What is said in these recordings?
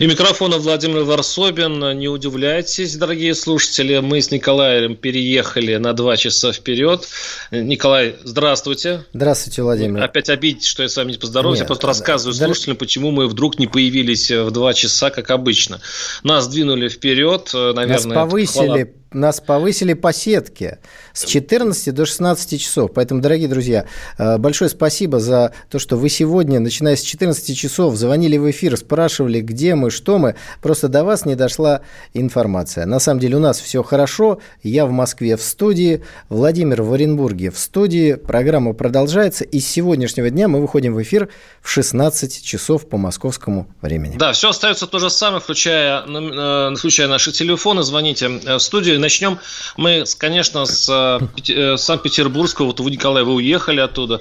И микрофона Владимир Варсобин. Не удивляйтесь, дорогие слушатели, мы с Николаем переехали на два часа вперед. Николай, здравствуйте. Здравствуйте, Владимир. Опять обидите, что я с вами не поздоровался. я просто рассказываю да, слушателям, почему мы вдруг не появились в два часа, как обычно. Нас двинули вперед, наверное. Нас повысили нас повысили по сетке с 14 до 16 часов. Поэтому, дорогие друзья, э, большое спасибо за то, что вы сегодня, начиная с 14 часов, звонили в эфир, спрашивали, где мы, что мы. Просто до вас не дошла информация. На самом деле у нас все хорошо. Я в Москве в студии, Владимир в Оренбурге в студии. Программа продолжается. И с сегодняшнего дня мы выходим в эфир в 16 часов по московскому времени. Да, все остается то же самое, включая, э, включая наши телефоны. Звоните э, в студию начнем мы, конечно, с э, Санкт-Петербургского. Вот вы, Николай, вы уехали оттуда.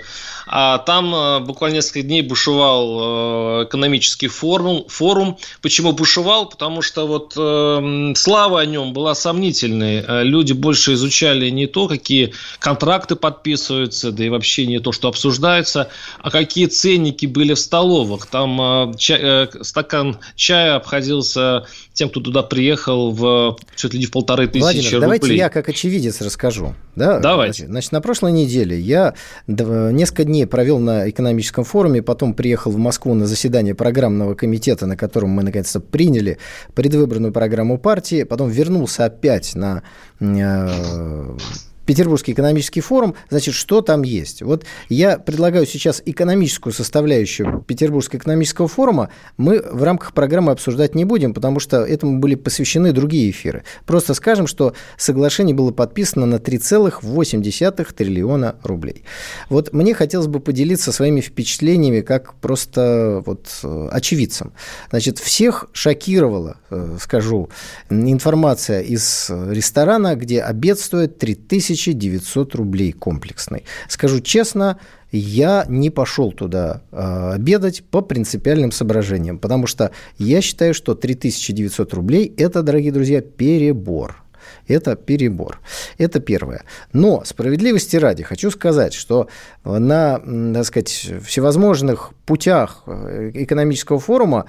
А там э, буквально несколько дней бушевал э, экономический форум. форум. Почему бушевал? Потому что вот э, слава о нем была сомнительной. Э, люди больше изучали не то, какие контракты подписываются, да и вообще не то, что обсуждается, а какие ценники были в столовых. Там э, чай, э, стакан чая обходился тем, кто туда приехал, в чуть ли не в полторы тысячи Владимир, рублей. давайте я как очевидец расскажу. Да? Давайте. Значит, на прошлой неделе я несколько дней провел на экономическом форуме, потом приехал в Москву на заседание программного комитета, на котором мы наконец-то приняли предвыборную программу партии, потом вернулся опять на э, Петербургский экономический форум, значит, что там есть? Вот я предлагаю сейчас экономическую составляющую Петербургского экономического форума мы в рамках программы обсуждать не будем, потому что этому были посвящены другие эфиры. Просто скажем, что соглашение было подписано на 3,8 триллиона рублей. Вот мне хотелось бы поделиться своими впечатлениями как просто вот очевидцем. Значит, всех шокировала, э, скажу, информация из ресторана, где обед стоит 3000 1900 рублей комплексный. Скажу честно, я не пошел туда э, обедать по принципиальным соображениям, потому что я считаю, что 3900 рублей – это, дорогие друзья, перебор. Это перебор. Это первое. Но справедливости ради хочу сказать, что на, так сказать, всевозможных путях э, экономического форума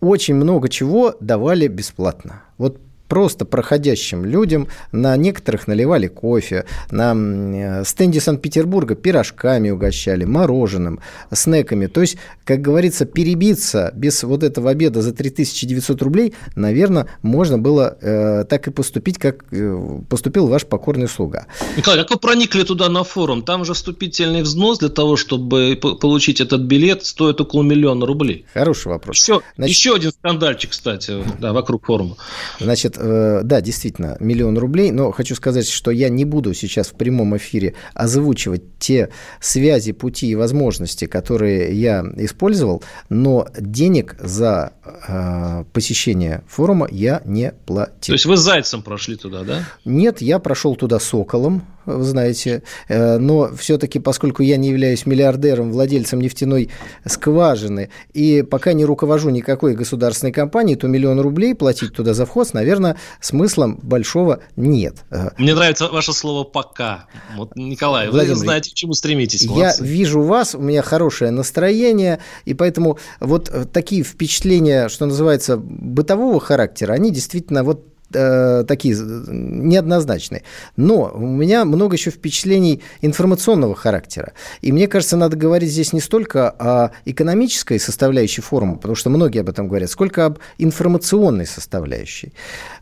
очень много чего давали бесплатно. Вот просто проходящим людям. На некоторых наливали кофе, на э, стенде Санкт-Петербурга пирожками угощали, мороженым, снеками. То есть, как говорится, перебиться без вот этого обеда за 3900 рублей, наверное, можно было э, так и поступить, как э, поступил ваш покорный слуга. Николай, как вы проникли туда на форум? Там же вступительный взнос для того, чтобы получить этот билет, стоит около миллиона рублей. Хороший вопрос. Еще, Значит, еще один скандальчик, кстати, да, вокруг форума. Значит, Значит, э, да, действительно, миллион рублей, но хочу сказать, что я не буду сейчас в прямом эфире озвучивать те связи, пути и возможности, которые я использовал, но денег за э, посещение форума я не платил. То есть вы зайцем прошли туда, да? Нет, я прошел туда соколом, вы знаете. Э, но все-таки, поскольку я не являюсь миллиардером, владельцем нефтяной скважины, и пока не руковожу никакой государственной компанией, то миллион рублей платить туда за вход, наверное, смысла большого нет. Э, Мне нравится ваше слово «пока». Вот, Николай, Владимир, вы знаете, к чему стремитесь. Молодцы. Я вижу вас, у меня хорошее настроение, и поэтому вот э, такие впечатления, что называется, бытового характера, они действительно вот э, такие неоднозначные. Но у меня много еще впечатлений информационного характера. И мне кажется, надо говорить здесь не столько о экономической составляющей форума, потому что многие об этом говорят, сколько об информационной составляющей.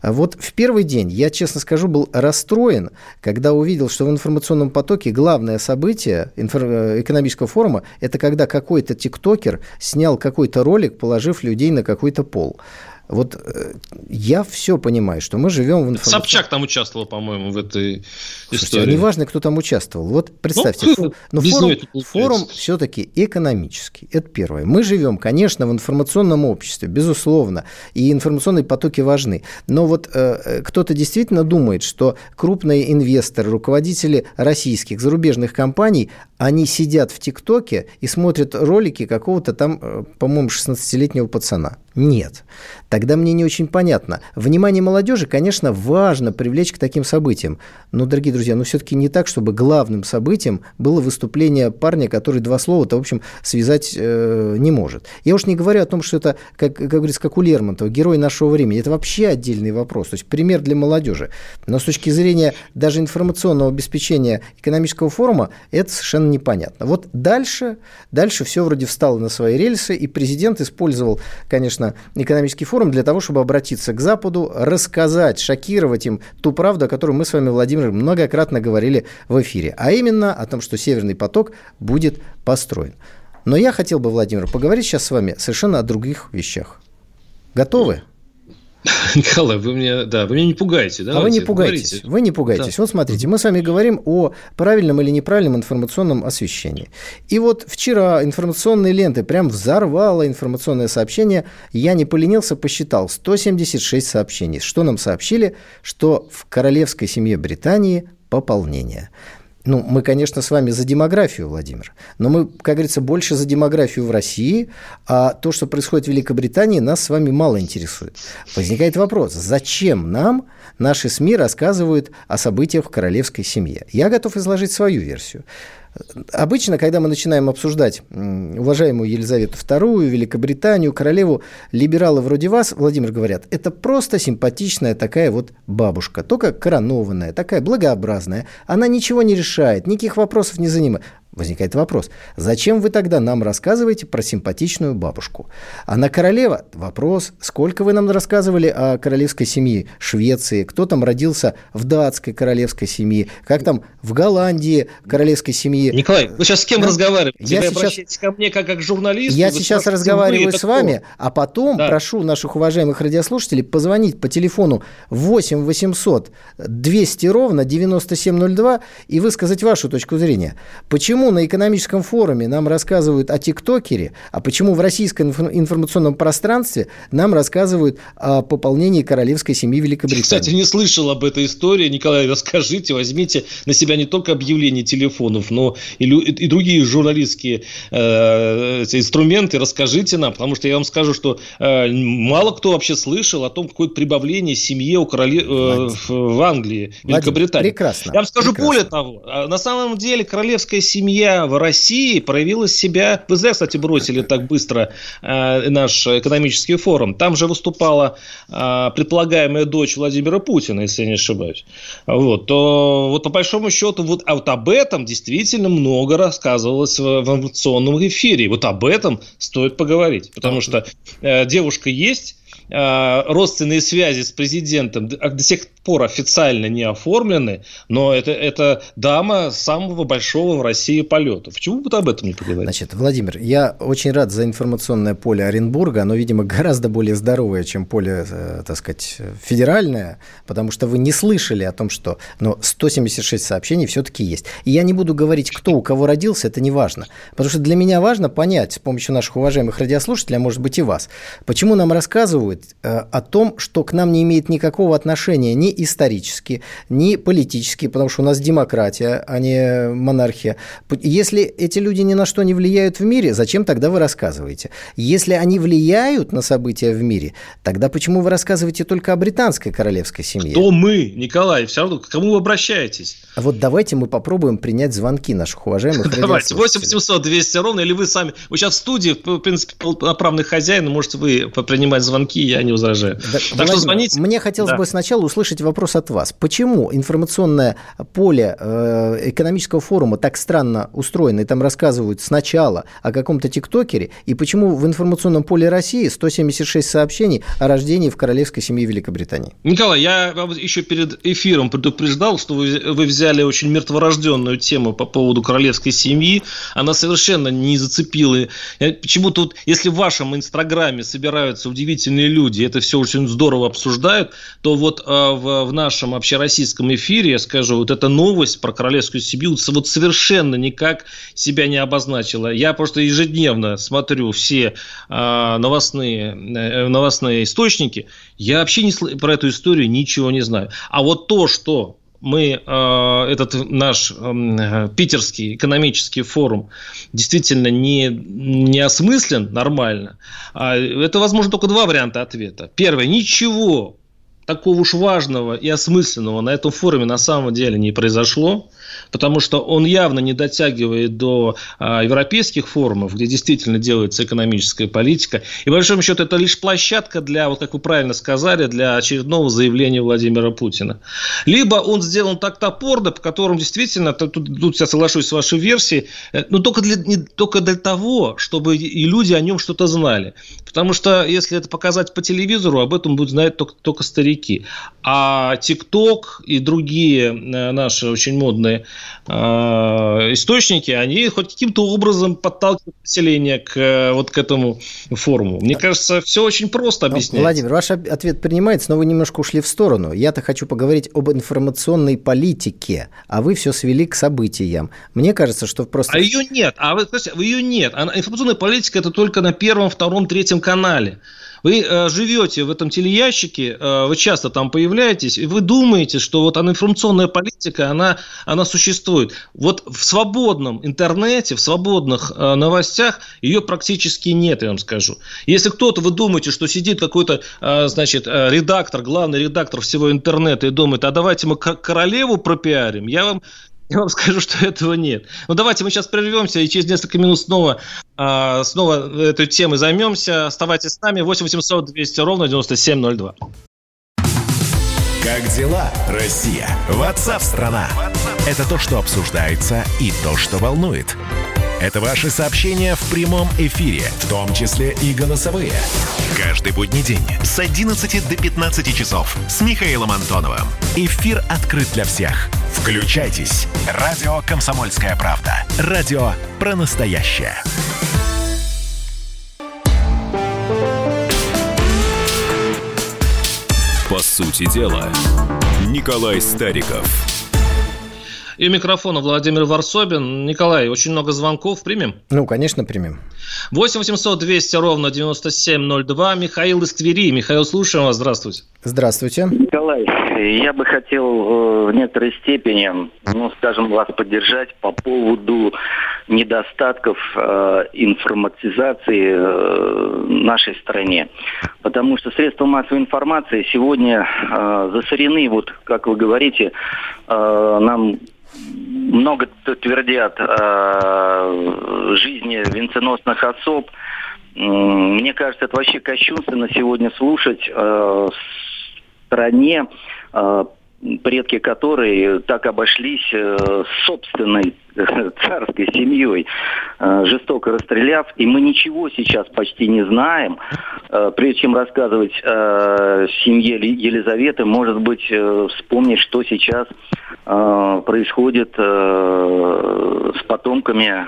Вот в первый день, я честно скажу, был расстроен, когда увидел, что в информационном потоке главное событие э, экономического форума – это когда какой-то тиктокер снял какой-то ролик, положив людей на какой-то пол. Вот э, я все понимаю, что мы живем в информационном... Собчак там участвовал, по-моему, в этой Слушайте, истории. А неважно, кто там участвовал. Вот представьте, ну, фу, но форум, форум все-таки экономический. Это первое. Мы живем, конечно, в информационном обществе, безусловно, и информационные потоки важны. Но вот э, э кто-то действительно думает, что крупные инвесторы, руководители российских, зарубежных компаний, они сидят в ТикТоке и смотрят ролики какого-то там, э, по-моему, 16-летнего пацана. Нет. Тогда мне не очень понятно. Внимание молодежи, конечно, важно привлечь к таким событиям. Но, дорогие друзья, ну все-таки не так, чтобы главным событием было выступление парня, который два слова-то, в общем, связать э, не может. Я уж не говорю о том, что это, как, как говорится, как у Лермонтова, герой нашего времени. Это вообще отдельный вопрос. То есть пример для молодежи. Но с точки зрения даже информационного обеспечения экономического форума, это совершенно непонятно. Вот дальше, дальше все вроде встало на свои рельсы, и президент использовал, конечно, экономический форум для того, чтобы обратиться к Западу, рассказать, шокировать им ту правду, о которой мы с вами, Владимир, многократно говорили в эфире, а именно о том, что Северный поток будет построен. Но я хотел бы, Владимир, поговорить сейчас с вами совершенно о других вещах. Готовы? Николай, вы мне, да, вы меня не пугаете, да? А вы не пугайтесь, говорите. вы не пугайтесь. Да. Вот смотрите, мы с вами говорим о правильном или неправильном информационном освещении. И вот вчера информационные ленты прям взорвало информационное сообщение. Я не поленился, посчитал 176 сообщений. Что нам сообщили? Что в королевской семье Британии пополнение. Ну, мы, конечно, с вами за демографию, Владимир, но мы, как говорится, больше за демографию в России, а то, что происходит в Великобритании, нас с вами мало интересует. Возникает вопрос, зачем нам наши СМИ рассказывают о событиях в королевской семье? Я готов изложить свою версию. Обычно, когда мы начинаем обсуждать уважаемую Елизавету II, Великобританию, королеву, либералы вроде вас, Владимир, говорят, это просто симпатичная такая вот бабушка, только коронованная, такая благообразная. Она ничего не решает, никаких вопросов не занимает. Возникает вопрос, зачем вы тогда нам рассказываете про симпатичную бабушку? А на королева вопрос, сколько вы нам рассказывали о королевской семье Швеции, кто там родился в датской королевской семье, как там в Голландии королевской семьи. Николай, вы сейчас с кем да? разговариваете? Я вы сейчас... ко мне как, как журналист? Я сейчас разговариваю с вами, а потом да. прошу наших уважаемых радиослушателей позвонить по телефону 8 800 200 ровно 9702 и высказать вашу точку зрения. Почему почему на экономическом форуме нам рассказывают о ТикТокере, а почему в российском информационном пространстве нам рассказывают о пополнении королевской семьи Великобритании. Кстати, не слышал об этой истории. Николай, расскажите, возьмите на себя не только объявления телефонов, но и, и другие журналистские э, инструменты. Расскажите нам, потому что я вам скажу, что э, мало кто вообще слышал о том, какое прибавление семье у короле... э, в, в Англии, Великобритании. Прекрасно. Я вам скажу прекрасно. более того, а, на самом деле королевская семья семья в России проявила себя... Вы зря, кстати, бросили так быстро э, наш экономический форум. Там же выступала э, предполагаемая дочь Владимира Путина, если я не ошибаюсь. Вот, то вот по большому счету вот, а вот об этом действительно много рассказывалось в, в информационном эфире. Вот об этом стоит поговорить. Потому что э, девушка есть, Э, родственные связи с президентом до сих пор официально не оформлены, но это, это дама самого большого в России полета. Почему бы об этом не поговорить? Значит, Владимир, я очень рад за информационное поле Оренбурга. Оно, видимо, гораздо более здоровое, чем поле, э, так сказать, федеральное, потому что вы не слышали о том, что но 176 сообщений все-таки есть. И я не буду говорить, кто у кого родился, это не важно. Потому что для меня важно понять с помощью наших уважаемых радиослушателей, а может быть и вас, почему нам рассказывают, э, о том, что к нам не имеет никакого отношения ни исторически, ни политически, потому что у нас демократия, а не монархия. Если эти люди ни на что не влияют в мире, зачем тогда вы рассказываете? Если они влияют на события в мире, тогда почему вы рассказываете только о британской королевской семье? Кто мы, Николай? Все равно к кому вы обращаетесь? А вот давайте мы попробуем принять звонки наших уважаемых Давайте, 8 700 200 ровно, или вы сами, вы сейчас в студии, в принципе, полноправный хозяин, можете вы принимать звонки, я не возражаю. Да, так Владимир, что звоните. Мне хотелось да. бы сначала услышать вопрос от вас. Почему информационное поле э, экономического форума так странно устроено, и там рассказывают сначала о каком-то тиктокере, и почему в информационном поле России 176 сообщений о рождении в королевской семье Великобритании? Николай, я еще перед эфиром предупреждал, что вы, вы взяли очень мертворожденную тему по поводу королевской семьи. Она совершенно не зацепила. Почему-то, вот, если в вашем инстаграме собираются удивительные люди, это все очень здорово обсуждают, то вот э, в, в нашем общероссийском эфире, я скажу, вот эта новость про королевскую семью вот совершенно никак себя не обозначила. Я просто ежедневно смотрю все э, новостные, э, новостные источники, я вообще не, про эту историю ничего не знаю. А вот то, что мы э, этот наш э, питерский экономический форум действительно не, не осмыслен нормально, э, это возможно только два варианта ответа. Первое, ничего такого уж важного и осмысленного на этом форуме на самом деле не произошло потому что он явно не дотягивает до а, европейских форумов, где действительно делается экономическая политика. И, по большому счету, это лишь площадка для, вот как вы правильно сказали, для очередного заявления Владимира Путина. Либо он сделан так топорно, по которому действительно, тут, тут я соглашусь с вашей версией, э, но только для, не, только для того, чтобы и люди о нем что-то знали. Потому что если это показать по телевизору, об этом будут знать только, только старики. А ТикТок и другие э, наши очень модные э, источники, они хоть каким-то образом подталкивают население к э, вот к этому форуму. Мне кажется, все очень просто ну, объясняется. Владимир, ваш ответ принимается, но вы немножко ушли в сторону. Я-то хочу поговорить об информационной политике, а вы все свели к событиям. Мне кажется, что просто... А ее нет. А вы, ее нет. Информационная политика это только на первом, втором, третьем канале. Вы э, живете в этом телеящике, э, вы часто там появляетесь, и вы думаете, что вот информационная политика, она, она существует. Вот в свободном интернете, в свободных э, новостях ее практически нет, я вам скажу. Если кто-то, вы думаете, что сидит какой-то, э, значит, э, редактор, главный редактор всего интернета и думает, а давайте мы королеву пропиарим, я вам я вам скажу, что этого нет. Ну, давайте мы сейчас прервемся и через несколько минут снова, э, снова этой темой займемся. Оставайтесь с нами. 8 800 200 ровно 9702. Как дела, Россия? Ватсап-страна! Это то, что обсуждается и то, что волнует. Это ваши сообщения в прямом эфире, в том числе и голосовые. Каждый будний день с 11 до 15 часов с Михаилом Антоновым. Эфир открыт для всех. Включайтесь. Радио «Комсомольская правда». Радио про настоящее. По сути дела, Николай Стариков – и у микрофона Владимир Варсобин. Николай, очень много звонков. Примем? Ну, конечно, примем. 8 800 200 ровно 9702. Михаил из Твери. Михаил, слушаем вас. Здравствуйте. Здравствуйте. Николай, я бы хотел э, в некоторой степени, ну, скажем, вас поддержать по поводу недостатков э, информатизации э, нашей стране. Потому что средства массовой информации сегодня э, засорены, вот как вы говорите, э, нам много твердят о жизни венценосных особ. Мне кажется, это вообще кощунственно сегодня слушать э, стране э, предки которой так обошлись э, собственной царской семьей, э, жестоко расстреляв, и мы ничего сейчас почти не знаем. Э, прежде чем рассказывать о семье Елизаветы, может быть, вспомнить, что сейчас происходит с потомками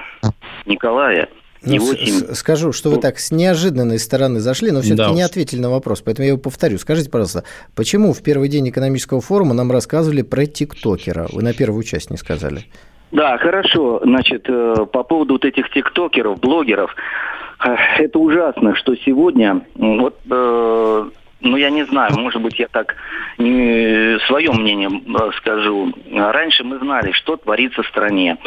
Николая. Ну, скажу, что вы так с неожиданной стороны зашли, но все-таки да. не ответили на вопрос, поэтому я его повторю. Скажите, пожалуйста, почему в первый день экономического форума нам рассказывали про тиктокера? Вы на первую часть не сказали. Да, хорошо. Значит, э, по поводу вот этих тиктокеров, блогеров, это ужасно, что сегодня вот э, ну, я не знаю, может быть, я так не свое мнение э, скажу. Раньше мы знали, что творится в стране.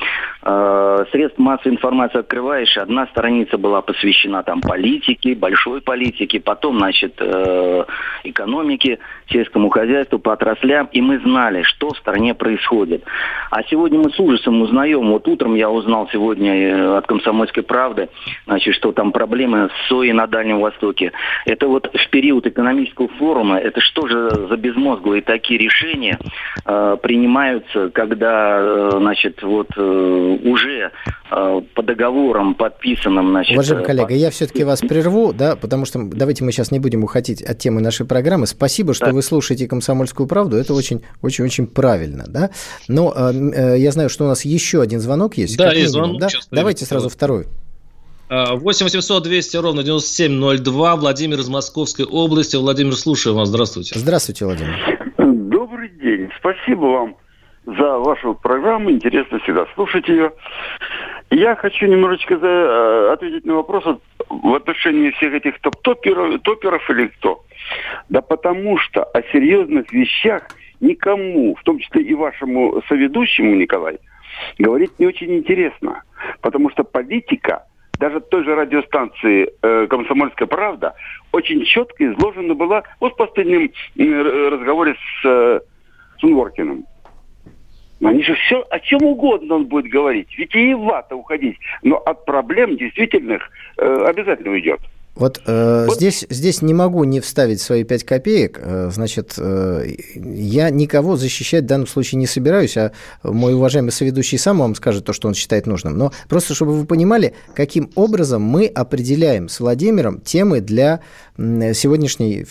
Э, средств массовой информации открываешь, одна страница была посвящена там политике, большой политике, потом, значит, э, экономике, сельскому хозяйству, по отраслям, и мы знали, что в стране происходит. А сегодня мы с ужасом узнаем, вот утром я узнал сегодня от «Комсомольской правды», значит, что там проблемы с соей на Дальнем Востоке. Это вот в период экономической экономического форума, это что же за безмозглые такие решения э, принимаются, когда, э, значит, вот э, уже э, по договорам подписанным, значит... Уважаемый коллега, я все-таки вас прерву, да, потому что давайте мы сейчас не будем уходить от темы нашей программы. Спасибо, что да. вы слушаете «Комсомольскую правду», это очень-очень-очень правильно, да. Но э, я знаю, что у нас еще один звонок есть. Да, есть звонок. Да? Давайте сразу второй. 8 800 200 ровно 9702. Владимир из Московской области. Владимир, слушаю вас. Здравствуйте. Здравствуйте, Владимир. Добрый день. Спасибо вам за вашу программу. Интересно всегда слушать ее. Я хочу немножечко за, э, ответить на вопрос в отношении всех этих топ-топеров топеров или кто. Да потому что о серьезных вещах никому, в том числе и вашему соведущему, Николай, говорить не очень интересно. Потому что политика – даже той же радиостанции э, «Комсомольская правда» очень четко изложена была вот в последнем разговоре с э, Сунворкиным. Они же все, о чем угодно он будет говорить. Ведь и вата уходить. Но от проблем действительных э, обязательно уйдет. Вот, э, вот здесь, здесь не могу не вставить свои пять копеек. Э, значит, э, я никого защищать в данном случае не собираюсь, а мой уважаемый соведущий сам вам скажет то, что он считает нужным. Но просто, чтобы вы понимали, каким образом мы определяем с Владимиром темы для сегодняшней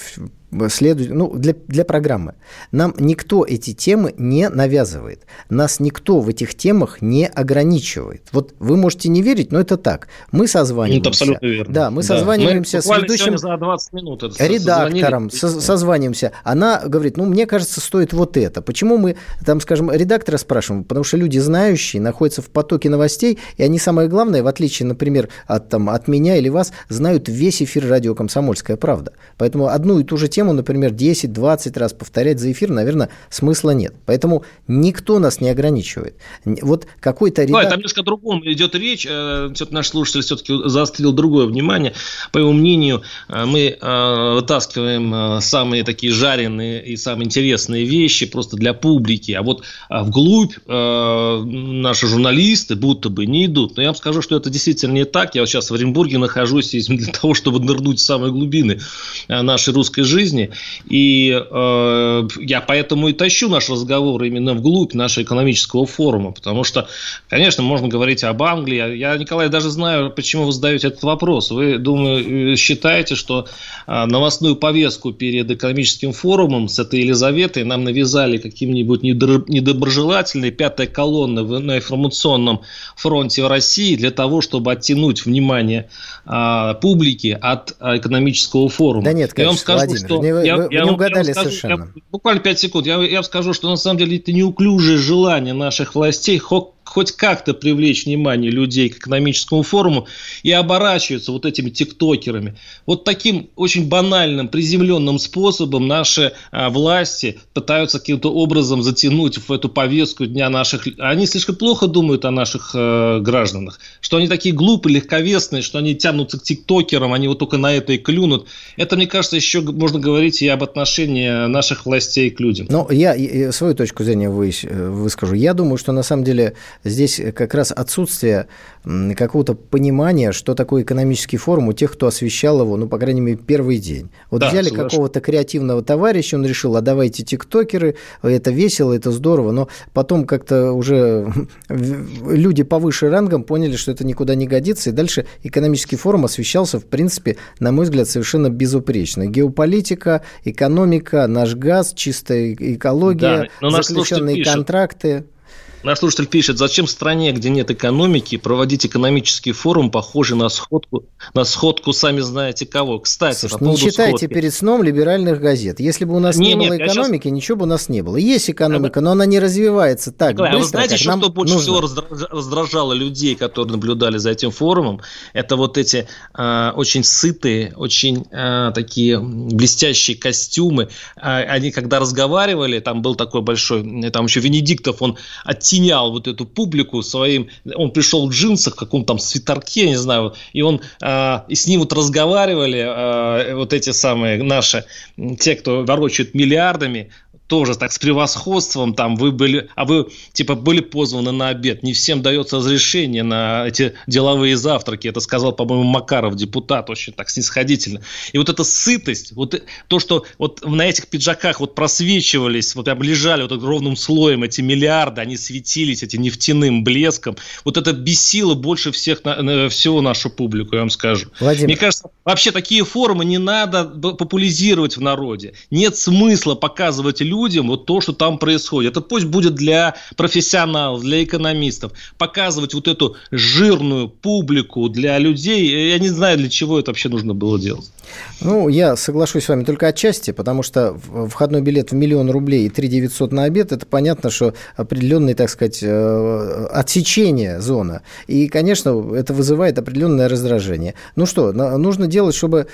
следует, ну, для, для программы. Нам никто эти темы не навязывает. Нас никто в этих темах не ограничивает. Вот вы можете не верить, но это так. Мы созваниваемся. Это абсолютно верно. Да, мы да. созваниваемся мы с ведущим за 20 минут редактором, со, созваниваемся. Она говорит, ну, мне кажется, стоит вот это. Почему мы, там, скажем, редактора спрашиваем? Потому что люди знающие находятся в потоке новостей, и они, самое главное, в отличие, например, от, там, от меня или вас, знают весь эфир радио «Комсомольская правда». Поэтому одну и ту же тему, например, 10-20 раз повторять за эфир, наверное, смысла нет. Поэтому никто нас не ограничивает. Вот какой-то редактор... Да, там немножко о другом идет речь. Э, все-таки наш слушатель все-таки заострил другое внимание. По его мнению, э, мы э, вытаскиваем самые такие жареные и самые интересные вещи просто для публики. А вот вглубь наши журналисты будто бы не идут. Но я вам скажу, что это действительно не так. Я вот сейчас в Оренбурге нахожусь для того, чтобы нырнуть в самые глубины нашей русской жизни жизни. И э, я поэтому и тащу наш разговор именно вглубь нашего экономического форума, потому что, конечно, можно говорить об Англии. Я, Николай, даже знаю, почему вы задаете этот вопрос. Вы, думаю, считаете, что э, новостную повестку перед экономическим форумом с этой Елизаветой нам навязали каким-нибудь недоброжелательной пятой колонны на информационном фронте в России для того, чтобы оттянуть внимание э, публики от э, экономического форума. Да нет, конечно, я вам скажу, Владимир, что... Не, вы, я, вы я, не угадали я скажу, совершенно. Я, буквально 5 секунд. Я, я скажу, что на самом деле это неуклюжее желание наших властей хоть как-то привлечь внимание людей к экономическому форуму и оборачиваются вот этими тиктокерами. Вот таким очень банальным, приземленным способом наши а, власти пытаются каким-то образом затянуть в эту повестку дня наших... Они слишком плохо думают о наших э, гражданах, что они такие глупые, легковесные, что они тянутся к тиктокерам, они вот только на это и клюнут. Это, мне кажется, еще можно говорить и об отношении наших властей к людям. Ну, я свою точку зрения э, выскажу. Я думаю, что на самом деле здесь как раз отсутствие какого-то понимания, что такое экономический форум у тех, кто освещал его, ну, по крайней мере, первый день. Вот да, взяли какого-то креативного товарища, он решил, а давайте тиктокеры, это весело, это здорово, но потом как-то уже люди повыше рангом поняли, что это никуда не годится, и дальше экономический форум освещался, в принципе, на мой взгляд, совершенно безупречно. Геополитика, экономика, наш газ, чистая экология, да, заключенные контракты. Наш слушатель пишет, зачем стране, где нет экономики, проводить экономический форум, похожий на сходку, на сходку сами знаете кого. Кстати, Слушай, по не читайте сходки. перед сном либеральных газет. Если бы у нас не, не было нет, экономики, сейчас... ничего бы у нас не было. Есть экономика, но она не развивается так Николай, быстро, а вы знаете, что, что больше нужно? всего раздражало людей, которые наблюдали за этим форумом? Это вот эти э, очень сытые, очень э, такие блестящие костюмы. Э, они когда разговаривали, там был такой большой, там еще Венедиктов, он от оттенял вот эту публику своим, он пришел в джинсах, в каком-то там свитерке, не знаю, и он, э, и с ним вот разговаривали э, вот эти самые наши, те, кто ворочают миллиардами, тоже так с превосходством, там вы были, а вы типа были позваны на обед, не всем дается разрешение на эти деловые завтраки, это сказал, по-моему, Макаров, депутат, очень так снисходительно. И вот эта сытость, вот то, что вот на этих пиджаках вот просвечивались, вот облежали вот ровным слоем эти миллиарды, они светились этим нефтяным блеском, вот это бесило больше всех, всего нашу публику, я вам скажу. Владимир. Мне кажется, вообще такие форумы не надо популяризировать в народе. Нет смысла показывать людям, людям вот то, что там происходит. Это пусть будет для профессионалов, для экономистов. Показывать вот эту жирную публику для людей, я не знаю, для чего это вообще нужно было делать. Ну, я соглашусь с вами только отчасти, потому что входной билет в миллион рублей и 3 900 на обед, это понятно, что определенное, так сказать, э, отсечение зона. И, конечно, это вызывает определенное раздражение. Ну что, нужно делать, чтобы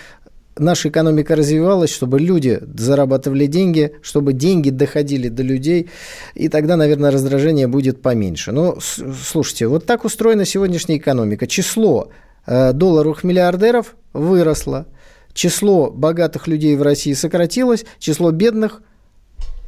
наша экономика развивалась, чтобы люди зарабатывали деньги, чтобы деньги доходили до людей, и тогда, наверное, раздражение будет поменьше. Но, слушайте, вот так устроена сегодняшняя экономика. Число э, долларовых миллиардеров выросло, число богатых людей в России сократилось, число бедных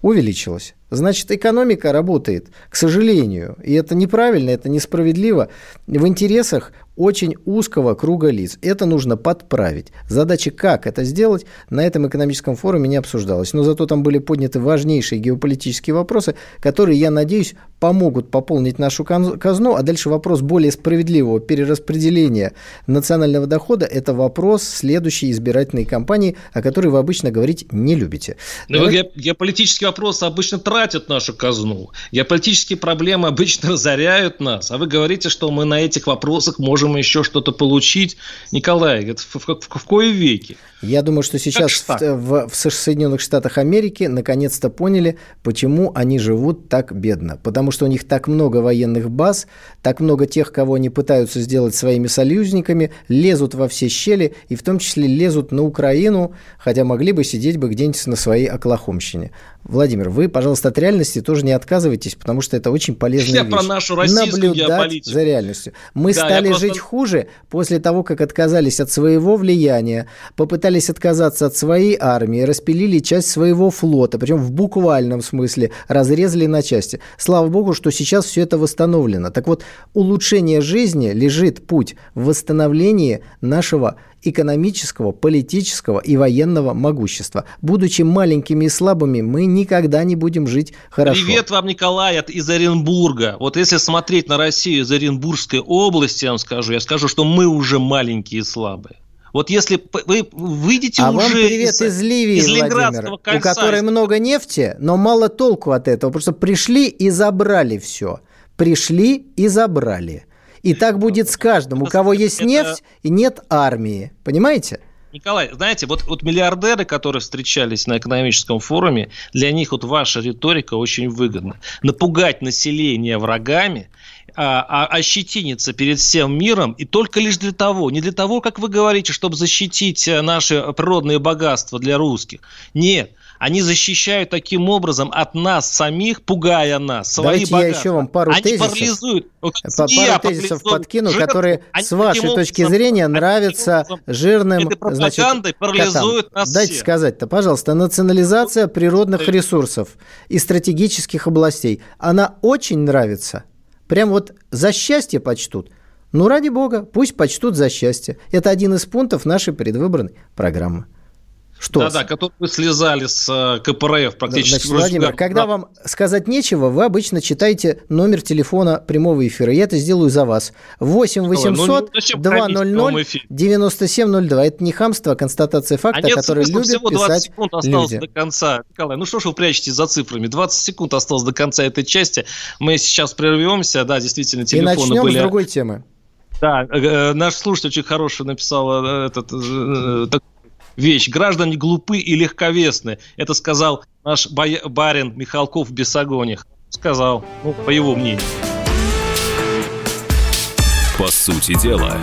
увеличилось. Значит, экономика работает, к сожалению, и это неправильно, это несправедливо, в интересах очень узкого круга лиц. Это нужно подправить. Задача, как это сделать, на этом экономическом форуме не обсуждалась. Но зато там были подняты важнейшие геополитические вопросы, которые, я надеюсь, помогут пополнить нашу казну. А дальше вопрос более справедливого перераспределения национального дохода – это вопрос следующей избирательной кампании, о которой вы обычно говорить не любите. Но Давайте... геополитические вопросы обычно тратят нашу казну. Геополитические проблемы обычно разоряют нас. А вы говорите, что мы на этих вопросах можем еще что-то получить. Николай, это в, в, в, в кое веке? Я думаю, что сейчас в, в, в Соединенных Штатах Америки наконец-то поняли, почему они живут так бедно. Потому что у них так много военных баз, так много тех, кого они пытаются сделать своими союзниками, лезут во все щели, и в том числе лезут на Украину, хотя могли бы сидеть бы где-нибудь на своей Оклахомщине. Владимир, вы, пожалуйста, от реальности тоже не отказывайтесь, потому что это очень полезная Я вещь. про нашу российскую Наблюдать за реальностью. Мы да, стали просто... жить хуже после того, как отказались от своего влияния, попытались отказаться от своей армии, распилили часть своего флота, причем в буквальном смысле разрезали на части. Слава богу, что сейчас все это восстановлено. Так вот, улучшение жизни лежит путь в восстановлении нашего экономического, политического и военного могущества. Будучи маленькими и слабыми, мы никогда не будем жить хорошо. Привет вам, Николай, от, из Оренбурга. Вот если смотреть на Россию из Оренбургской области, я вам скажу, я скажу, что мы уже маленькие и слабые. Вот если вы выйдете а уже вам привет из, из Ливии, из Владимир, кольца, у которой много нефти, но мало толку от этого, потому что пришли и забрали все. Пришли и забрали. И так будет с каждым, у кого есть нефть и нет армии. Понимаете? Николай, знаете, вот, вот миллиардеры, которые встречались на экономическом форуме, для них вот ваша риторика очень выгодна. Напугать население врагами, а, а, ощетиниться перед всем миром, и только лишь для того, не для того, как вы говорите, чтобы защитить э, наши природные богатства для русских. Нет, они защищают таким образом от нас самих, пугая нас, свои Давайте богатства. я еще вам пару они тезисов, парализуют. пару тезисов подкину, жир, которые с вашей точки образом, зрения нравятся жирным значит, парализуют котам. нас Дайте всех. сказать-то, пожалуйста, национализация природных ресурсов и стратегических областей, она очень нравится. Прям вот за счастье почтут. Ну, ради бога, пусть почтут за счастье. Это один из пунктов нашей предвыборной программы. Что? Да-да, которые вы слезали с э, КПРФ практически. Значит, Владимир, когда да. вам сказать нечего, вы обычно читаете номер телефона прямого эфира. Я это сделаю за вас. 8 800 200 9702. Это не хамство, а констатация факта, а который любит всего 20 писать секунд осталось люди. до конца. Николай, ну что ж вы прячетесь за цифрами? 20 секунд осталось до конца этой части. Мы сейчас прервемся. Да, действительно, телефоны И начнем были... с другой темы. Да, э, э, наш слушатель очень хороший написал этот, вещь. Граждане глупы и легковесны. Это сказал наш барин Михалков в Бесогонях. Сказал, ну, по его мнению. По сути дела,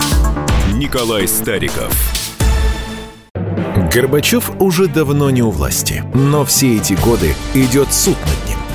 Николай Стариков. Горбачев уже давно не у власти, но все эти годы идет суд над ним.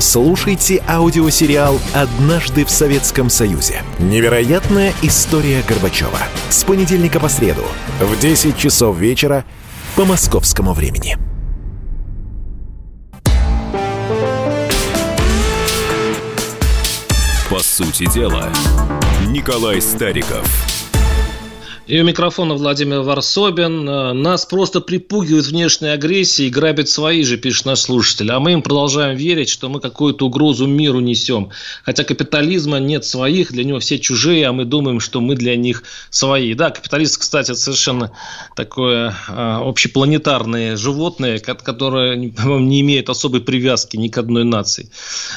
Слушайте аудиосериал «Однажды в Советском Союзе». Невероятная история Горбачева. С понедельника по среду в 10 часов вечера по московскому времени. По сути дела, Николай Стариков. И у микрофона Владимир Варсобин. Э, нас просто припугивают внешней агрессией и грабят свои же, пишет наш слушатель. А мы им продолжаем верить, что мы какую-то угрозу миру несем. Хотя капитализма нет своих, для него все чужие, а мы думаем, что мы для них свои. Да, капиталист, кстати, это совершенно такое а, общепланетарное животное, которое, не имеет особой привязки ни к одной нации.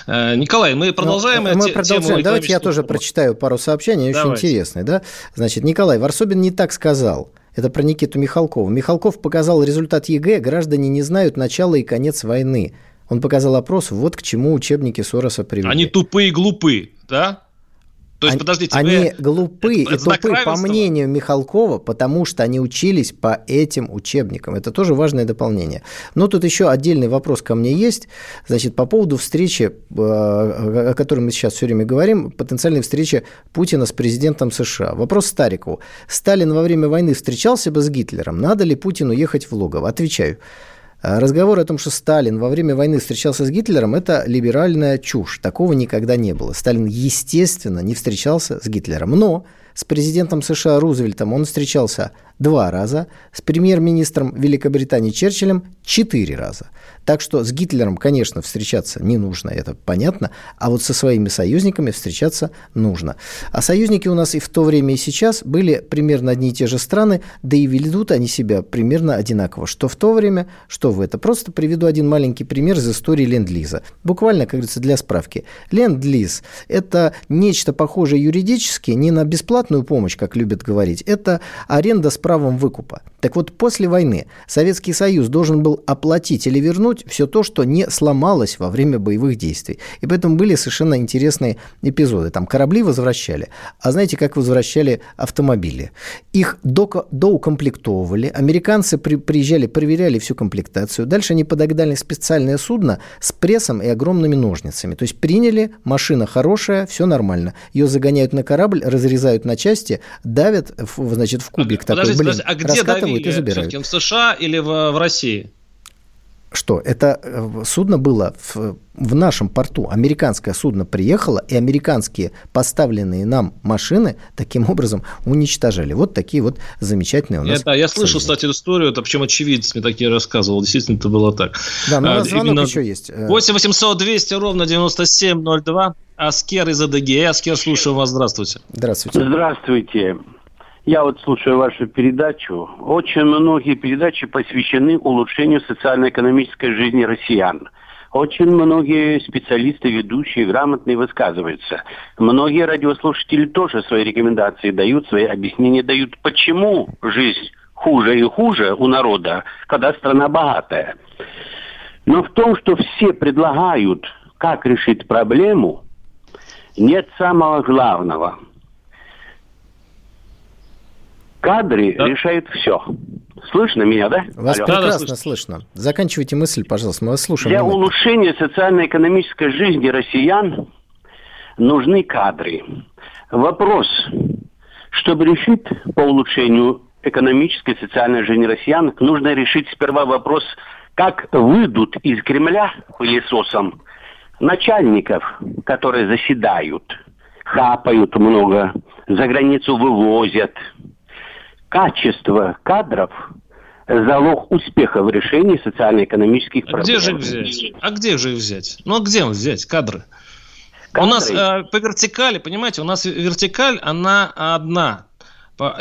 А, Николай, мы продолжаем. Ну, мы продолжаем. Давайте я тоже прочитаю пару сообщений, Давайте. очень интересные. Да? Значит, Николай Варсобин не так сказал. Это про Никиту Михалкова. Михалков показал результат ЕГЭ, граждане не знают начала и конец войны. Он показал опрос, вот к чему учебники Сороса привели. Они тупые и глупы, да? То есть, они, подождите, они вы... глупы и тупы, по мнению Михалкова, потому что они учились по этим учебникам. Это тоже важное дополнение. Но тут еще отдельный вопрос ко мне есть. Значит, по поводу встречи, э, о которой мы сейчас все время говорим, потенциальной встречи Путина с президентом США. Вопрос Старикову. Сталин во время войны встречался бы с Гитлером? Надо ли Путину ехать в Логово? Отвечаю. Разговор о том, что Сталин во время войны встречался с Гитлером, это либеральная чушь. Такого никогда не было. Сталин, естественно, не встречался с Гитлером. Но с президентом США Рузвельтом он встречался два раза, с премьер-министром Великобритании Черчиллем четыре раза. Так что с Гитлером, конечно, встречаться не нужно, это понятно, а вот со своими союзниками встречаться нужно. А союзники у нас и в то время, и сейчас были примерно одни и те же страны, да и ведут они себя примерно одинаково, что в то время, что в это. Просто приведу один маленький пример из истории Ленд-Лиза. Буквально, как говорится, для справки. Ленд-Лиз – это нечто похожее юридически не на бесплатную помощь, как любят говорить, это аренда с правом выкупа. Так вот, после войны Советский Союз должен был оплатить или вернуть все то, что не сломалось во время боевых действий. И поэтому были совершенно интересные эпизоды. Там корабли возвращали. А знаете, как возвращали автомобили? Их до, доукомплектовывали. Американцы при, приезжали, проверяли всю комплектацию. Дальше они подогнали специальное судно с прессом и огромными ножницами. То есть приняли, машина хорошая, все нормально. Ее загоняют на корабль, разрезают на части, давят, в, значит, в кубик такой подождите, блин, подождите, а где давили? и забирают. В США или в, в России? Что? Это э, судно было в, в нашем порту. Американское судно приехало, и американские поставленные нам машины таким образом уничтожали. Вот такие вот замечательные у нас. Я, да, я слышал, кстати, эту это причем очевидец мне такие рассказывал. Действительно, это было так. Да, но у нас а, звонок именно... еще есть. 8 800 200 ровно 9702. Аскер из АДГ. Аскер, слушаю вас. Здравствуйте. Здравствуйте. Здравствуйте. Я вот слушаю вашу передачу. Очень многие передачи посвящены улучшению социально-экономической жизни россиян. Очень многие специалисты, ведущие, грамотные высказываются. Многие радиослушатели тоже свои рекомендации дают, свои объяснения дают, почему жизнь хуже и хуже у народа, когда страна богатая. Но в том, что все предлагают, как решить проблему, нет самого главного – Кадры да. решают все. Слышно меня, да? Вас Алло. прекрасно да, слышно. Заканчивайте мысль, пожалуйста, мы вас слушаем. Для улучшения социально-экономической жизни россиян нужны кадры. Вопрос, чтобы решить по улучшению экономической и социальной жизни россиян, нужно решить сперва вопрос, как выйдут из Кремля пылесосом начальников, которые заседают, хапают много, за границу вывозят – качество кадров залог успеха в решении социально-экономических проблем. А где же их взять? А где же их взять? Ну, а где взять кадры? Кадры? У нас э, по вертикали, понимаете, у нас вертикаль, она одна.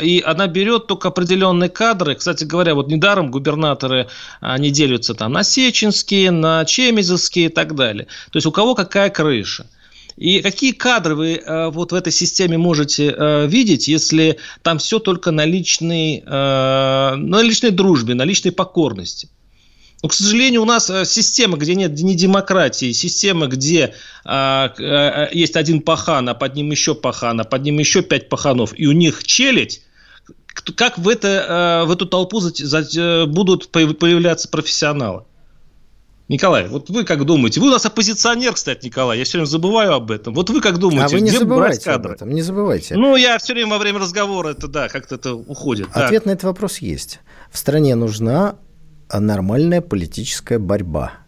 И она берет только определенные кадры. Кстати говоря, вот недаром губернаторы, они делятся там на Сеченские, на Чемизовские и так далее. То есть у кого какая крыша. И какие кадры вы э, вот в этой системе можете э, видеть, если там все только на личной, э, на личной дружбе, на личной покорности? Но, к сожалению, у нас э, система, где нет ни демократии, система, где а, а, есть один пахан, а под ним еще пахан, а под ним еще пять паханов, и у них челядь, как в, это, в эту толпу будут появляться профессионалы? Николай, вот вы как думаете? Вы у нас оппозиционер, кстати, Николай, я все время забываю об этом. Вот вы как думаете? А вы не где забывайте об этом, не забывайте. Ну, я все время во время разговора, это да, как-то это уходит. Ответ да. на этот вопрос есть. В стране нужна нормальная политическая борьба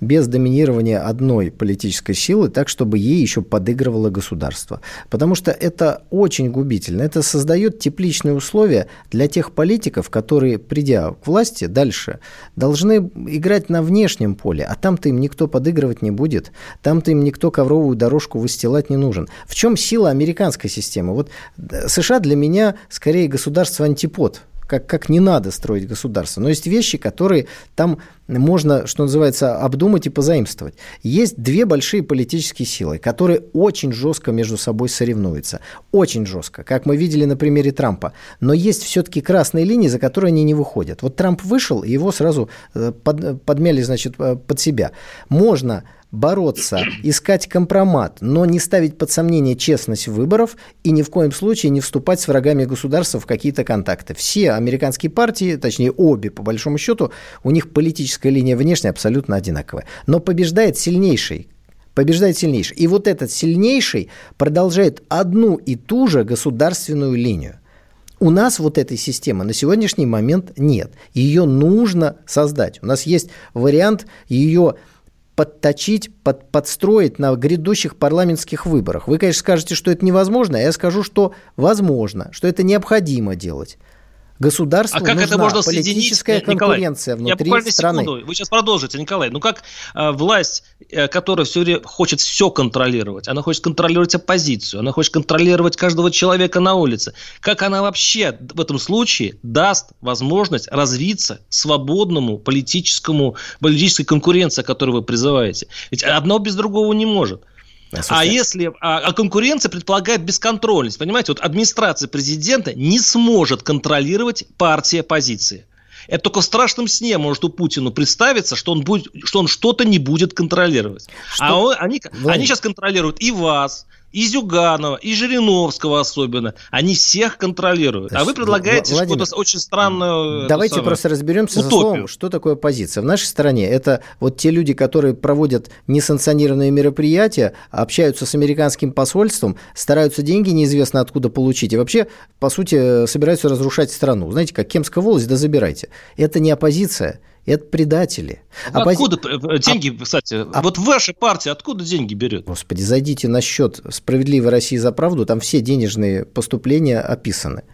без доминирования одной политической силы, так, чтобы ей еще подыгрывало государство. Потому что это очень губительно. Это создает тепличные условия для тех политиков, которые, придя к власти дальше, должны играть на внешнем поле, а там-то им никто подыгрывать не будет, там-то им никто ковровую дорожку выстилать не нужен. В чем сила американской системы? Вот э, США для меня скорее государство антипод как, как не надо строить государство. Но есть вещи, которые там можно, что называется, обдумать и позаимствовать. Есть две большие политические силы, которые очень жестко между собой соревнуются. Очень жестко, как мы видели на примере Трампа. Но есть все-таки красные линии, за которые они не выходят. Вот Трамп вышел, и его сразу э, под, подмяли, значит, э, под себя. Можно бороться, искать компромат, но не ставить под сомнение честность выборов и ни в коем случае не вступать с врагами государства в какие-то контакты. Все американские партии, точнее обе по большому счету, у них политическая линия внешняя абсолютно одинаковая. Но побеждает сильнейший, побеждает сильнейший. И вот этот сильнейший продолжает одну и ту же государственную линию. У нас вот этой системы на сегодняшний момент нет. Ее нужно создать. У нас есть вариант ее подточить, под, подстроить на грядущих парламентских выборах. Вы, конечно, скажете, что это невозможно, а я скажу, что возможно, что это необходимо делать. Государству а как нужна это можно политическая конкуренция Николай, внутри я страны. Секунду. Вы сейчас продолжите, Николай. Ну как э, власть, э, которая все время хочет все контролировать, она хочет контролировать оппозицию, она хочет контролировать каждого человека на улице, как она вообще в этом случае даст возможность развиться свободному политическому, политической конкуренции, о которой вы призываете? Ведь одно без другого не может. А если а, а конкуренция предполагает бесконтрольность, понимаете, вот администрация президента не сможет контролировать партии оппозиции. Это только в страшном сне может у Путина представиться, что он, будет, что он что-то не будет контролировать. Что? А он, они, они сейчас контролируют и вас, и Зюганова, и Жириновского особенно. Они всех контролируют. а вы предлагаете Владимир, что-то очень странное. Давайте самое, просто разберемся утопию. со словом, что такое оппозиция. В нашей стране это вот те люди, которые проводят несанкционированные мероприятия, общаются с американским посольством, стараются деньги неизвестно откуда получить, и вообще, по сути, собираются разрушать страну. Знаете, как Кемская волость, да забирайте. Это не оппозиция, это предатели. Ну, Оппози... Откуда деньги, а, кстати? А... Вот ваша партия откуда деньги берет? Господи, зайдите на счет «Справедливой России за правду», там все денежные поступления описаны.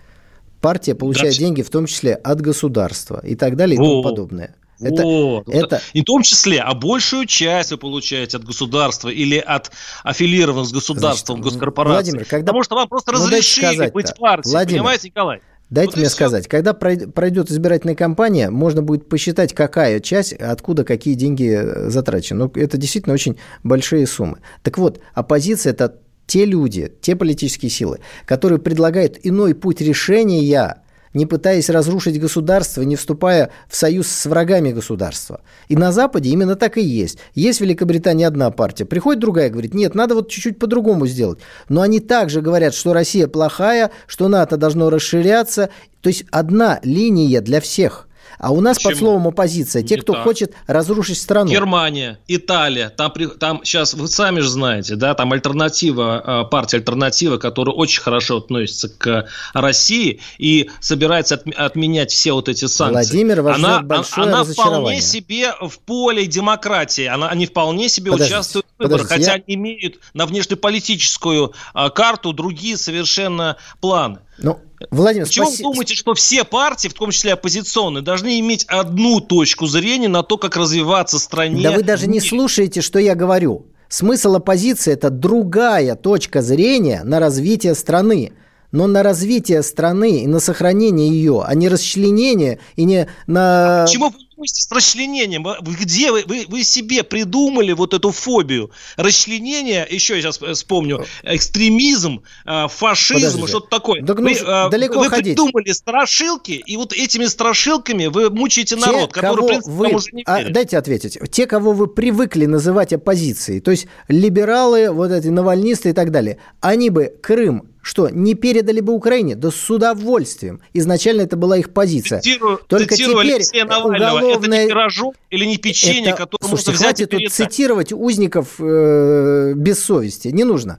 Партия получает да, деньги в том числе от государства и так далее и тому подобное. Это, вот. это... И в том числе, а большую часть вы получаете от государства или от аффилированных с государством Значит, госкорпораций. Владимир, когда... Потому что вам просто ну, разрешили быть партией, Владимир, понимаете, Николай? Дайте вот мне сказать, когда пройдет избирательная кампания, можно будет посчитать, какая часть, откуда какие деньги э, затрачены. Ну, это действительно очень большие суммы. Так вот, оппозиция – это те люди, те политические силы, которые предлагают иной путь решения не пытаясь разрушить государство, не вступая в союз с врагами государства. И на Западе именно так и есть. Есть в Великобритании одна партия, приходит другая, говорит, нет, надо вот чуть-чуть по-другому сделать. Но они также говорят, что Россия плохая, что НАТО должно расширяться. То есть одна линия для всех – а у нас Почему? под словом оппозиция те, кто так. хочет разрушить страну. Германия, Италия, там, там сейчас вы сами же знаете, да, там альтернатива, э, партия альтернатива, которая очень хорошо относится к России и собирается отменять все вот эти санкции. Владимир, вас она, большое она вполне себе в поле демократии, она, они вполне себе подождите, участвуют в выборах, хотя я... они имеют на внешнеполитическую а, карту другие совершенно планы. Ну, Владимир, Почему спаси... вы думаете, что все партии, в том числе оппозиционные, должны иметь одну точку зрения на то, как развиваться стране? Да вы даже не слушаете, что я говорю. Смысл оппозиции – это другая точка зрения на развитие страны но на развитие страны и на сохранение ее, а не расчленение и не на... А почему вы с расчленением? Где вы, вы, вы себе придумали вот эту фобию? Расчленение, еще я сейчас вспомню, экстремизм, э, фашизм, что-то такое. Так, ну, вы э, далеко вы ходить. придумали страшилки, и вот этими страшилками вы мучаете народ, Те, который, в принципе, вы, уже не а, дайте ответить. Те, кого вы привыкли называть оппозицией, то есть либералы, вот эти навальнисты и так далее, они бы Крым что, не передали бы Украине? Да с удовольствием. Изначально это была их позиция. Цитирую, Только цитирую теперь Алексея Навального. уголовная... Это не пирожок или не печенье, Это- которое Слушайте, можно взять и хватит тут передать. цитировать узников э, без совести. Не нужно.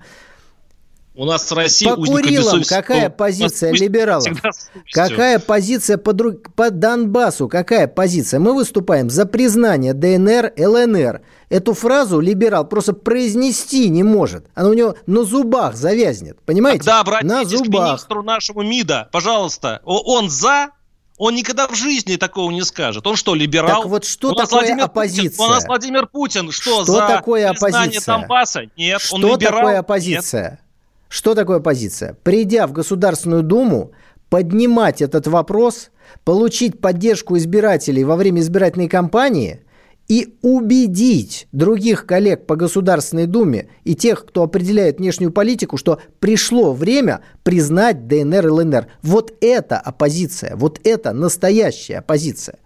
У нас в России По Курилам какая позиция либералов? с. Какая позиция по, друг... по Донбассу? Какая позиция? Мы выступаем за признание ДНР, ЛНР. Эту фразу либерал просто произнести не может. Она у него на зубах завязнет. Понимаете? Тогда на обратитесь к зубах. министру нашему МИДа, пожалуйста. Он за, он никогда в жизни такого не скажет. Он что, либерал? Так вот что у такое Владимир оппозиция? Путин, у нас Владимир Путин что, Что за такое признание оппозиция? Донбасса? Нет, он Что либерал? такое Нет. Что такое оппозиция? Придя в Государственную Думу, поднимать этот вопрос, получить поддержку избирателей во время избирательной кампании и убедить других коллег по Государственной Думе и тех, кто определяет внешнюю политику, что пришло время признать ДНР и ЛНР. Вот это оппозиция, вот это настоящая оппозиция.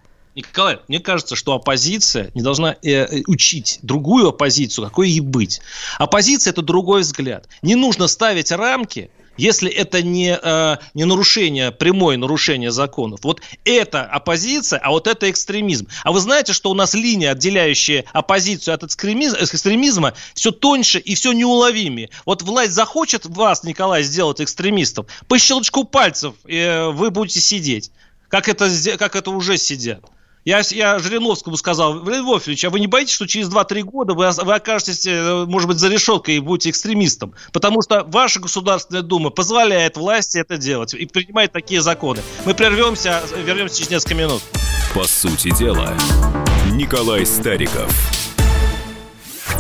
Николай, мне кажется, что оппозиция не должна э, э, учить другую оппозицию, какой ей быть. Оппозиция – это другой взгляд. Не нужно ставить рамки, если это не, э, не нарушение, прямое нарушение законов. Вот это оппозиция, а вот это экстремизм. А вы знаете, что у нас линия, отделяющая оппозицию от экстремизма, экстремизма все тоньше и все неуловимее. Вот власть захочет вас, Николай, сделать экстремистом, по щелчку пальцев э, вы будете сидеть. Как это, как это уже сидят. Я, я Жириновскому сказал, Владимир а вы не боитесь, что через 2-3 года вы, вы окажетесь, э, может быть, за решеткой и будете экстремистом? Потому что ваша Государственная Дума позволяет власти это делать и принимает такие законы. Мы прервемся, вернемся через несколько минут. По сути дела, Николай Стариков.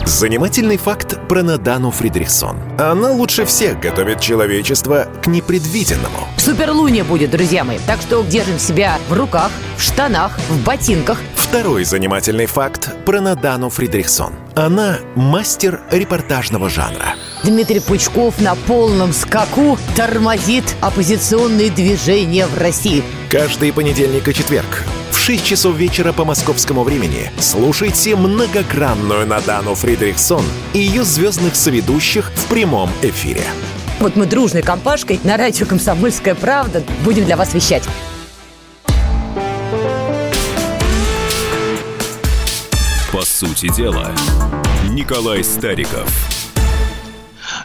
Занимательный факт про Надану Фридрихсон. Она лучше всех готовит человечество к непредвиденному. Суперлуния будет, друзья мои. Так что держим себя в руках, в штанах, в ботинках. Второй занимательный факт про Надану Фридрихсон. Она мастер репортажного жанра. Дмитрий Пучков на полном скаку тормозит оппозиционные движения в России. Каждый понедельник и четверг в 6 часов вечера по московскому времени слушайте многогранную Надану Фридрихсон и ее звездных соведущих в прямом эфире. Вот мы дружной компашкой на радио «Комсомольская правда» будем для вас вещать. По сути дела, Николай Стариков.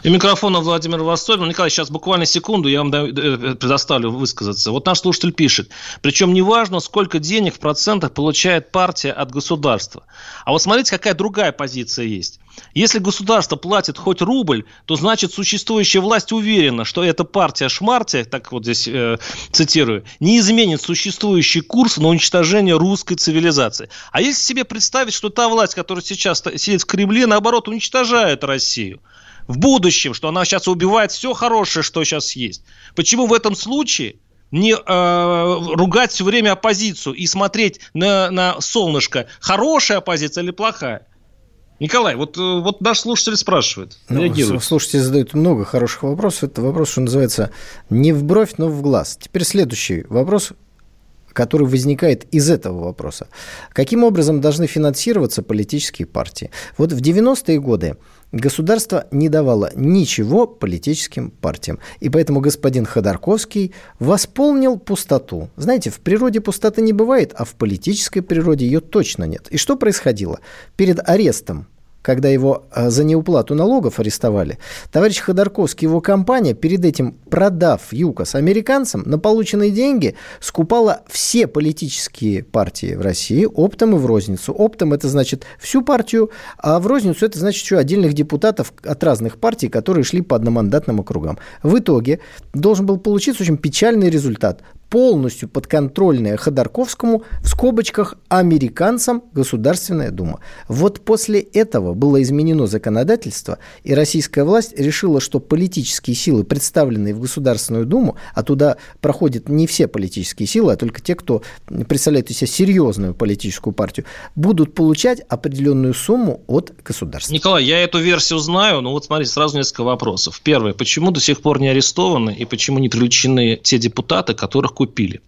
И микрофона Владимир Востокин. Николай, сейчас буквально секунду, я вам даю- э, предоставлю высказаться. Вот наш слушатель пишет. Причем неважно, сколько денег в процентах получает партия от государства. А вот смотрите, какая другая позиция есть. Если государство платит хоть рубль, то значит существующая власть уверена, что эта партия шмартия, так вот здесь э, цитирую, не изменит существующий курс на уничтожение русской цивилизации. А если себе представить, что та власть, которая сейчас сидит в Кремле, наоборот, уничтожает Россию, в будущем, что она сейчас убивает все хорошее, что сейчас есть. Почему в этом случае не э, ругать все время оппозицию и смотреть на, на солнышко, хорошая оппозиция или плохая? Николай, вот, э, вот наш слушатель спрашивает, Ну, реагирует. слушатели задают много хороших вопросов. Это вопрос, что называется, не в бровь, но в глаз. Теперь следующий вопрос, который возникает из этого вопроса. Каким образом должны финансироваться политические партии? Вот в 90-е годы государство не давало ничего политическим партиям. И поэтому господин Ходорковский восполнил пустоту. Знаете, в природе пустоты не бывает, а в политической природе ее точно нет. И что происходило? Перед арестом когда его э, за неуплату налогов арестовали, товарищ Ходорковский его компания, перед этим продав ЮКОС американцам, на полученные деньги скупала все политические партии в России оптом и в розницу. Оптом это значит всю партию, а в розницу это значит еще отдельных депутатов от разных партий, которые шли по одномандатным округам. В итоге должен был получиться очень печальный результат. Полностью подконтрольная Ходорковскому, в скобочках, американцам Государственная Дума. Вот после этого было изменено законодательство, и российская власть решила, что политические силы, представленные в Государственную Думу, а туда проходят не все политические силы, а только те, кто представляет из себя серьезную политическую партию, будут получать определенную сумму от государства. Николай, я эту версию знаю, но вот смотрите, сразу несколько вопросов. Первое, почему до сих пор не арестованы и почему не привлечены те депутаты, которых купили?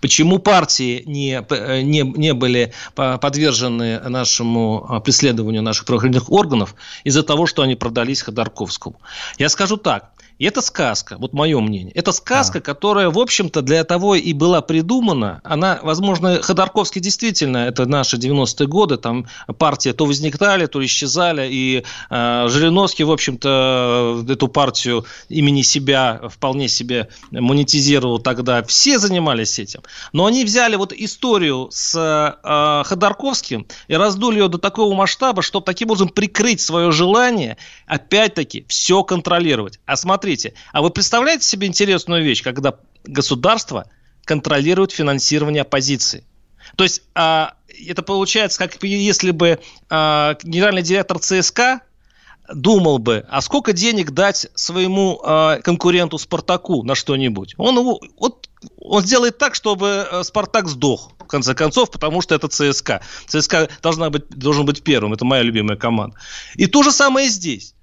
Почему партии не, э, не, не были подвержены нашему а, преследованию наших правоохранительных органов из-за того, что они продались Ходорковскому? Я скажу так. И это сказка, вот мое мнение. Это сказка, а. которая, в общем-то, для того и была придумана. Она, возможно, Ходорковский действительно, это наши 90-е годы, там партия то возникали, то исчезали, и э, Жириновский, в общем-то, эту партию имени себя вполне себе монетизировал тогда. Все занимались этим. Но они взяли вот историю с э, Ходорковским и раздули ее до такого масштаба, чтобы таким образом прикрыть свое желание, опять-таки, все контролировать. А смотри, смотрите, а вы представляете себе интересную вещь, когда государство контролирует финансирование оппозиции? То есть а, это получается, как если бы а, генеральный директор ЦСКА думал бы, а сколько денег дать своему э, конкуренту Спартаку на что-нибудь? Он его, вот, он сделает так, чтобы э, Спартак сдох, в конце концов, потому что это ЦСКА. ЦСКА должна быть, должен быть первым, это моя любимая команда. И то же самое здесь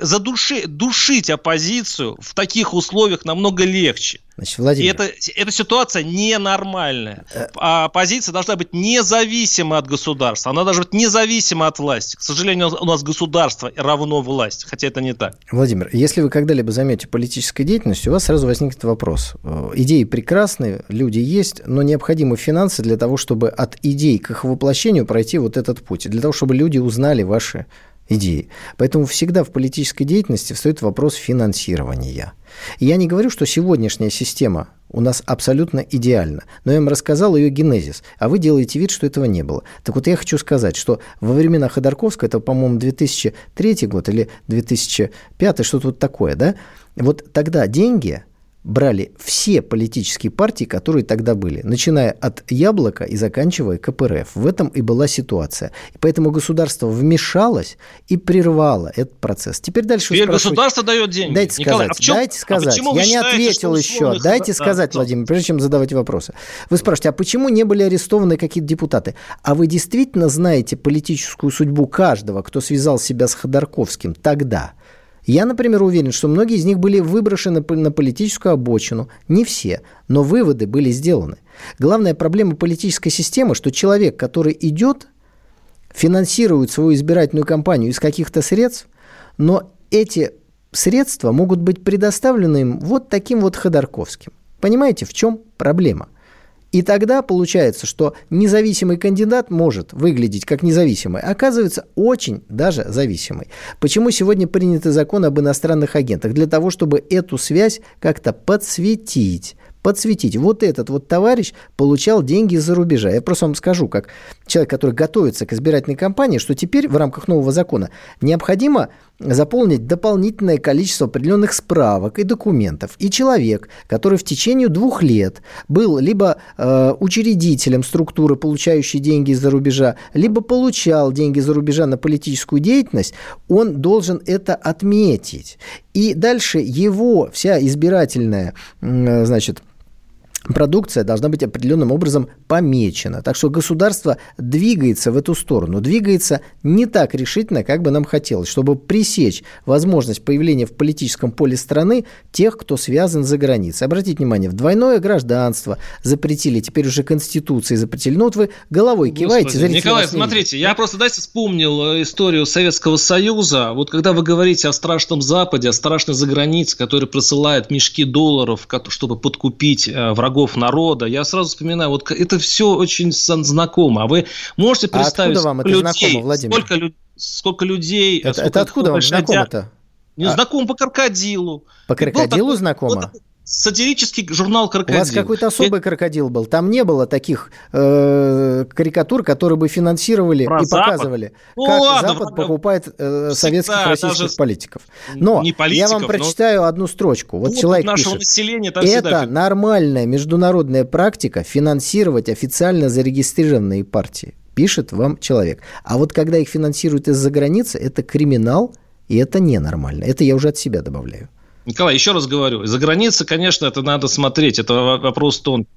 задуши, душить оппозицию в таких условиях намного легче. Значит, Владимир. И это, эта ситуация ненормальная. Э... А оппозиция должна быть независима от государства. Она должна быть независима от власти. К сожалению, у нас государство равно власть, хотя это не так. Владимир, если вы когда-либо займетесь политической деятельностью, у вас сразу возникнет вопрос. Э, идеи прекрасны, люди есть, но необходимы финансы для того, чтобы от идей к их воплощению пройти вот этот путь. Для того, чтобы люди узнали ваши идеи. Поэтому всегда в политической деятельности встает вопрос финансирования. И я не говорю, что сегодняшняя система у нас абсолютно идеальна, но я вам рассказал ее генезис, а вы делаете вид, что этого не было. Так вот я хочу сказать, что во времена Ходорковского, это, по-моему, 2003 год или 2005, что-то вот такое, да, вот тогда деньги брали все политические партии, которые тогда были, начиная от Яблока и заканчивая КПРФ. В этом и была ситуация. И поэтому государство вмешалось и прервало этот процесс. Теперь дальше Теперь государство дает деньги. Дайте Николай, сказать. А чем, дайте а сказать. А Я не ответил еще. Дайте да, сказать, да, Владимир, прежде чем задавать вопросы. Вы спрашиваете, а почему не были арестованы какие-то депутаты? А вы действительно знаете политическую судьбу каждого, кто связал себя с Ходорковским тогда? Я, например, уверен, что многие из них были выброшены на политическую обочину. Не все, но выводы были сделаны. Главная проблема политической системы, что человек, который идет, финансирует свою избирательную кампанию из каких-то средств, но эти средства могут быть предоставлены им вот таким вот Ходорковским. Понимаете, в чем проблема? И тогда получается, что независимый кандидат может выглядеть как независимый, а оказывается очень даже зависимый. Почему сегодня приняты закон об иностранных агентах? Для того, чтобы эту связь как-то подсветить подсветить. Вот этот вот товарищ получал деньги из-за рубежа. Я просто вам скажу, как человек, который готовится к избирательной кампании, что теперь в рамках нового закона необходимо заполнить дополнительное количество определенных справок и документов. И человек, который в течение двух лет был либо э, учредителем структуры, получающей деньги из-за рубежа, либо получал деньги из-за рубежа на политическую деятельность, он должен это отметить. И дальше его вся избирательная, э, значит, продукция должна быть определенным образом помечена. Так что государство двигается в эту сторону, двигается не так решительно, как бы нам хотелось, чтобы пресечь возможность появления в политическом поле страны тех, кто связан за границей. Обратите внимание, в двойное гражданство запретили, теперь уже Конституции запретили. Ну вот вы головой киваете. Господи, Николай, смотрите, я просто, дайте, вспомнил э, историю Советского Союза. Вот когда вы говорите о страшном Западе, о страшной загранице, который присылает мешки долларов, чтобы подкупить э, врагов врагов народа. Я сразу вспоминаю, вот это все очень знакомо. А вы можете а представить, а откуда вам это людей, знакомо, Владимир? Сколько, сколько людей... Это, сколько, это откуда вам знакомо-то? Не а... знаком по крокодилу. По крокодилу такой, знакомо? Вот, сатирический журнал «Крокодил». У вас какой-то особый крокодил был. Там не было таких э, карикатур, которые бы финансировали Про и Запад? показывали, Ну как ладно, Запад покупает э, Всегда, советских российских даже политиков. Но не я политиков, вам но- прочитаю одну строчку. Вот Опыт человек нашего пишет. населения там всегда Это нормальная международная практика финансировать официально зарегистрированные партии, пишет вам человек. А вот когда их финансируют из-за границы, это криминал, и это ненормально. Это я уже от себя добавляю. Николай, еще раз говорю, за границей, конечно, это надо смотреть, это во- вопрос тонкий.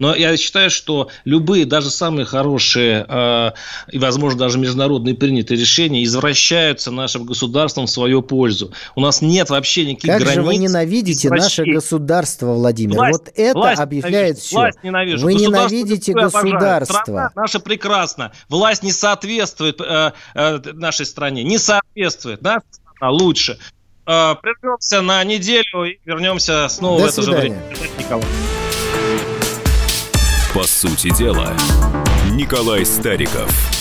Но я считаю, что любые, даже самые хорошие э, и, возможно, даже международные принятые решения извращаются нашим государством в свою пользу. У нас нет вообще никаких Как границ. же вы ненавидите наше государство, Владимир? Власть- вот это власть объявляет ненавижу, все. Власть ненавижу. Вы ненавидите государство. Страна наша прекрасна. Власть не соответствует э, э, нашей стране. Не соответствует. Наша страна лучше. Э, прервемся на неделю и вернемся снова До в это же свидания. время. Николай. По сути дела, Николай Стариков.